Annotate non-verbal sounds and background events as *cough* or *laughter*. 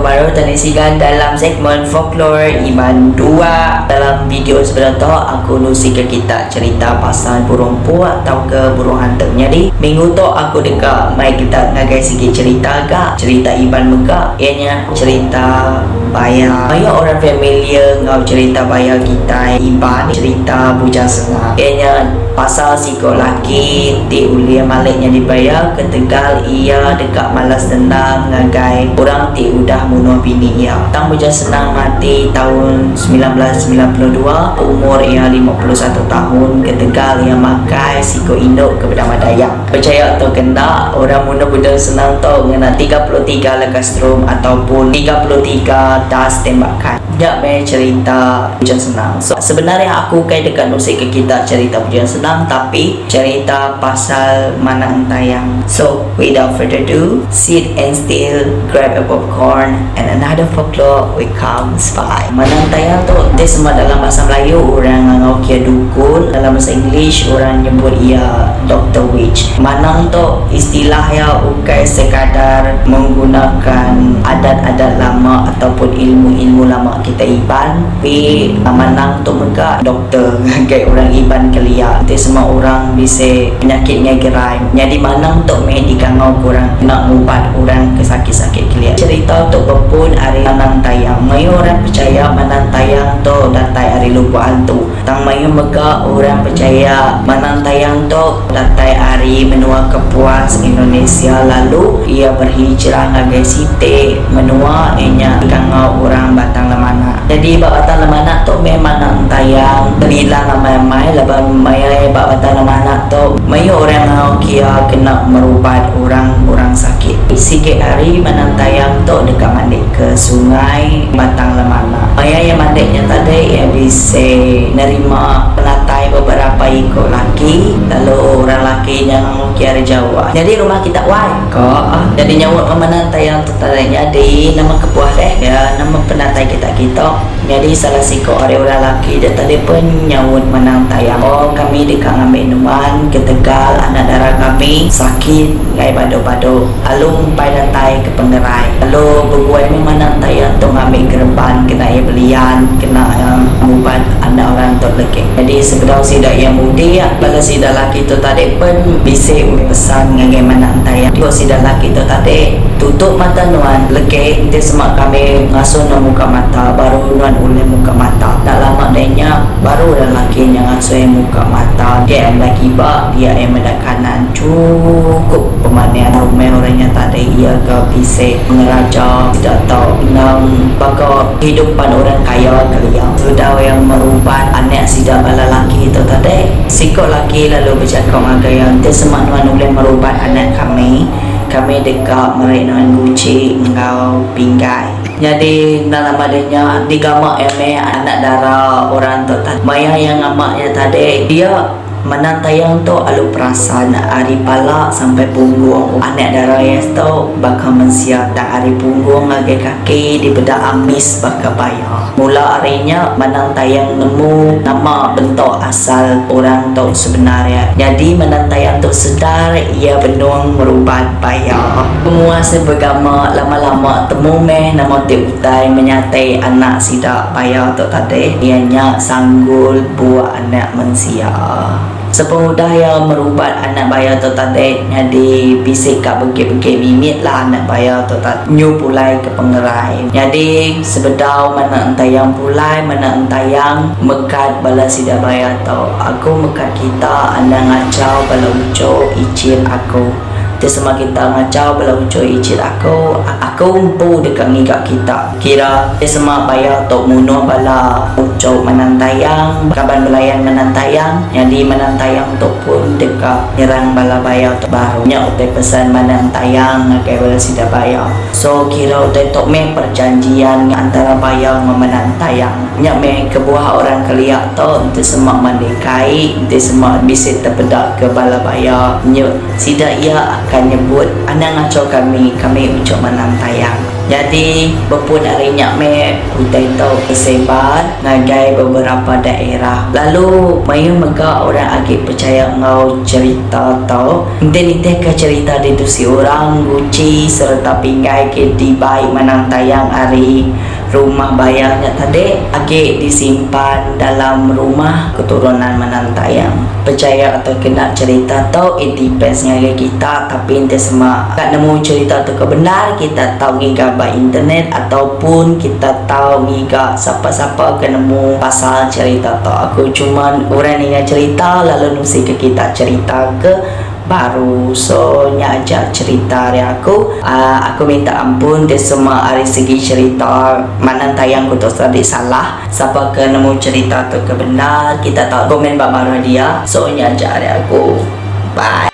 baru tadi sigan dalam segmen folklore Iban 2 Dalam video sebelum tu aku nusi ke kita cerita pasal burung puak atau ke burung hantu. Jadi minggu tu aku dekat mai kita ngagai sikit cerita agak Cerita Iban megak Ianya cerita bayar. Banyak orang familiar ngau cerita bayar kita Iban cerita bujang senang Ianya pasal si kau laki ti ulia maliknya dibayar ke tegal ia dekat malas tenang ngagai orang ti udah bunuh bini ia. Tang buja senang mati tahun 1992 umur ia 51 tahun ke tegal ia makai si kau induk ke bedang madaya percaya atau kena orang bunuh budak senang tu ngena 33 lekas strom ataupun 33 das tembakan. Dia main cerita Pujian Senang. So sebenarnya aku kayak dekat nusik ke kita cerita Pujian Senang Tapi cerita pasal mana tayang So without further ado Sit and still Grab a popcorn And another folklore will come by. Mana tayang tu Dia semua dalam bahasa Melayu Orang ngau kia dukun. Dalam bahasa English Orang nyebut ia Dr. Witch. Manang tu istilah ya Bukan sekadar Menggunakan Adat-adat Ataupun ilmu-ilmu lama kita Iban Tapi Manang tu mereka doktor *laughs* Kayak orang Iban kelia Itu semua orang bisa penyakit ngegerai Jadi Manang tu medikan mau kurang Nak ubat orang ke sakit-sakit kelia Cerita tu pun hari Manang tayang. Mayu orang percaya Manang tayang tu datai hari lupa hantu. Tang mayu mereka orang percaya Manang tayang tu datai hari menua kepuas Indonesia Lalu. Ia berhijrah ngagai site Menua inya Kangau orang batang lemah mana jadi babatan lemana tu memang tayang. Terbilang ramai-ramai lepas mayai babatan lemana tu mayu orang ngau kia kena merubat orang-orang sakit. Sikit hari mana tayang tu dekat mandi ke sungai batang lemana. Mayai yang mandiknya tadi yang bisa nerima pelatai beberapa ikut laki lalu orang laki yang kia Jawa. Jadi rumah kita wai kok jadi nyawut pemenang tayang tu tadi jadi nama kepuah deh. Ya nama penatai kita kita jadi salah siko orang-orang lelaki dia tadi pun nyawut menang tayang oh kami dekat ngambil nuan ke tegal anak darah kami sakit gai bado-bado lalu umpai datai ke pengerai lalu berbuai menang tayang tu ngambil gerban kena ia belian kena yang mubat anak orang tu lagi jadi sekedar sidak yang mudi bala sidak lelaki tu tadi pun bisa pesan ngai menang tayang dia sidak lelaki tu tadi tutup mata nuan lagi dia semak kami ngasuh no muka mata baru nuan ulai muka mata. Tak lama dahnya baru dan laki yang ngasuh muka mata. Dia yang lagi bak dia yang mendak kanan. Cukup pemandian rumah orangnya tadi ia ke bisa ngeraja tidak tahu nang baka kehidupan orang kaya kalian. Sudah yang merubah anak sidak bala laki itu tadi. Sikot laki lalu bercakap dengan yang dia semak nuan merubah anak kami. Kami dekat mereka dengan guci engkau pinggai jadi dalam badannya tiga mak anak darah orang tuh maya yang amaknya tadi dia menantayang tu alu perasan hari pala sampai punggung. Anak darah yang tu bakal mensiap tak hari punggung lagi kaki di bedak amis bakal bayar. Mula harinya menantayang nemu nama bentuk asal orang tu sebenarnya. Jadi menantayang tu sedar ia benung merubat bayar. Penguasa bergama lama-lama temu meh nama tiutai menyatai anak sidak bayar tu tadi ianya sanggul buat anak mensiap Sepemudah yang merubat anak bayar tu tadi Jadi bisik kat bekit-bekit mimit lah anak bayar tu tadi Nyu pulai ke pengerai. Jadi sebedau mana entah yang pulai Mana entah yang mekat bala sida bayar tu Aku mekat kita anda ngacau bala ucok icin aku dia semua kita ngacau bela ucap icit aku. Aku umpu dekat ngigak kita. Kira dia semua bayar untuk munuh bala ucap menantayang kaban belayan menantayang jadi menantayang untuk pun dekat nyerang bala bayar untuk barunya utai pesan menantayang ngakai bala sida bayar. So kira utai untuk meh perjanjian antara bayar dengan meh kebuah orang keliak tu untuk semua mendekai untuk semua bisa terbedak ke bala bayar nyuk sida ia akan nyebut anda ngacau kami kami ucap menang tayang. Jadi berpun hari nyak me hutai tau kesebar ngagai beberapa daerah. Lalu mayu mega orang agak percaya ngau cerita tau. Nanti ni ke cerita di tu si orang guci serta pinggai ke di baik menang tayang hari rumah bayarnya tadi agak disimpan dalam rumah keturunan menantayang percaya atau kena cerita tau it depends dengan kita tapi ente semua tak nemu cerita tu kebenar kita tahu ngiga ba internet ataupun kita tahu ngiga siapa-siapa ke nemu pasal cerita tu. Aku cuma orang ni cerita lalu nusi ke kita cerita ke baru so aja cerita dari aku. Uh, aku minta ampun di semua hari segi cerita. Mana tayang aku tadi salah. Siapa ke nemu cerita tu ke benar kita tahu komen baru dia. So aja dari aku. Bye